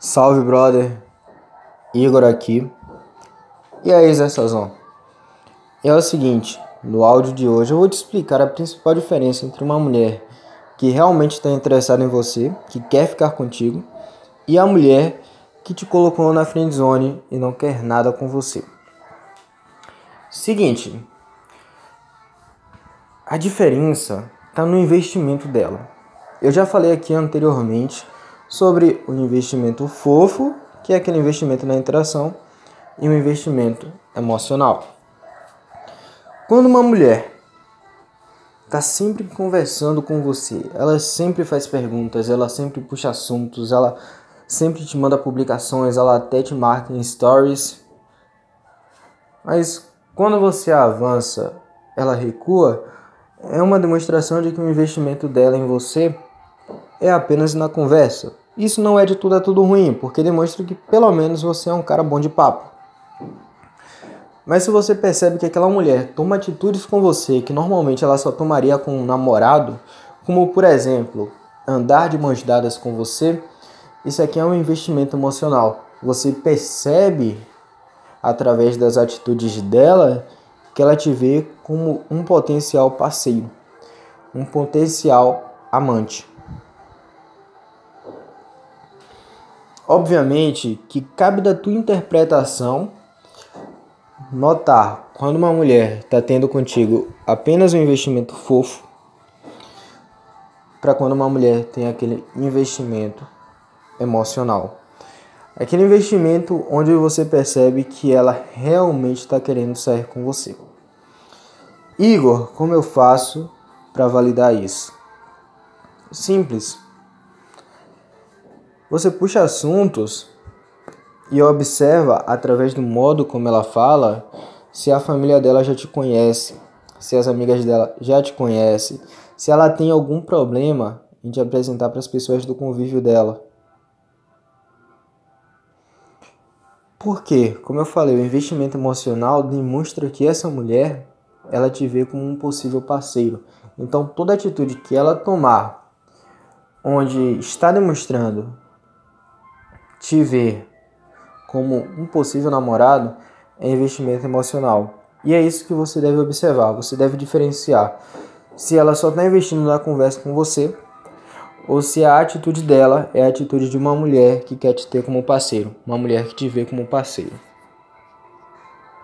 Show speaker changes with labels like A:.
A: Salve, brother. Igor aqui. E aí, Zé? É o seguinte, no áudio de hoje eu vou te explicar a principal diferença entre uma mulher que realmente está interessada em você, que quer ficar contigo, e a mulher que te colocou na friend zone e não quer nada com você. Seguinte, a diferença está no investimento dela. Eu já falei aqui anteriormente sobre o investimento fofo, que é aquele investimento na interação, e o investimento emocional. Quando uma mulher está sempre conversando com você, ela sempre faz perguntas, ela sempre puxa assuntos, ela sempre te manda publicações, ela até te marca em stories. Mas quando você avança, ela recua, é uma demonstração de que o investimento dela em você é apenas na conversa. Isso não é de tudo é tudo ruim, porque demonstra que pelo menos você é um cara bom de papo. Mas se você percebe que aquela mulher toma atitudes com você que normalmente ela só tomaria com um namorado, como por exemplo, andar de mãos dadas com você, isso aqui é um investimento emocional. Você percebe através das atitudes dela que ela te vê como um potencial parceiro, um potencial amante. Obviamente que cabe da tua interpretação notar quando uma mulher está tendo contigo apenas um investimento fofo para quando uma mulher tem aquele investimento emocional. Aquele investimento onde você percebe que ela realmente está querendo sair com você. Igor, como eu faço para validar isso? Simples. Você puxa assuntos e observa através do modo como ela fala se a família dela já te conhece, se as amigas dela já te conhecem, se ela tem algum problema em te apresentar para as pessoas do convívio dela. Porque, como eu falei, o investimento emocional demonstra que essa mulher ela te vê como um possível parceiro. Então, toda atitude que ela tomar, onde está demonstrando te ver como um possível namorado é investimento emocional. E é isso que você deve observar, você deve diferenciar se ela só está investindo na conversa com você ou se a atitude dela é a atitude de uma mulher que quer te ter como parceiro, uma mulher que te vê como parceiro.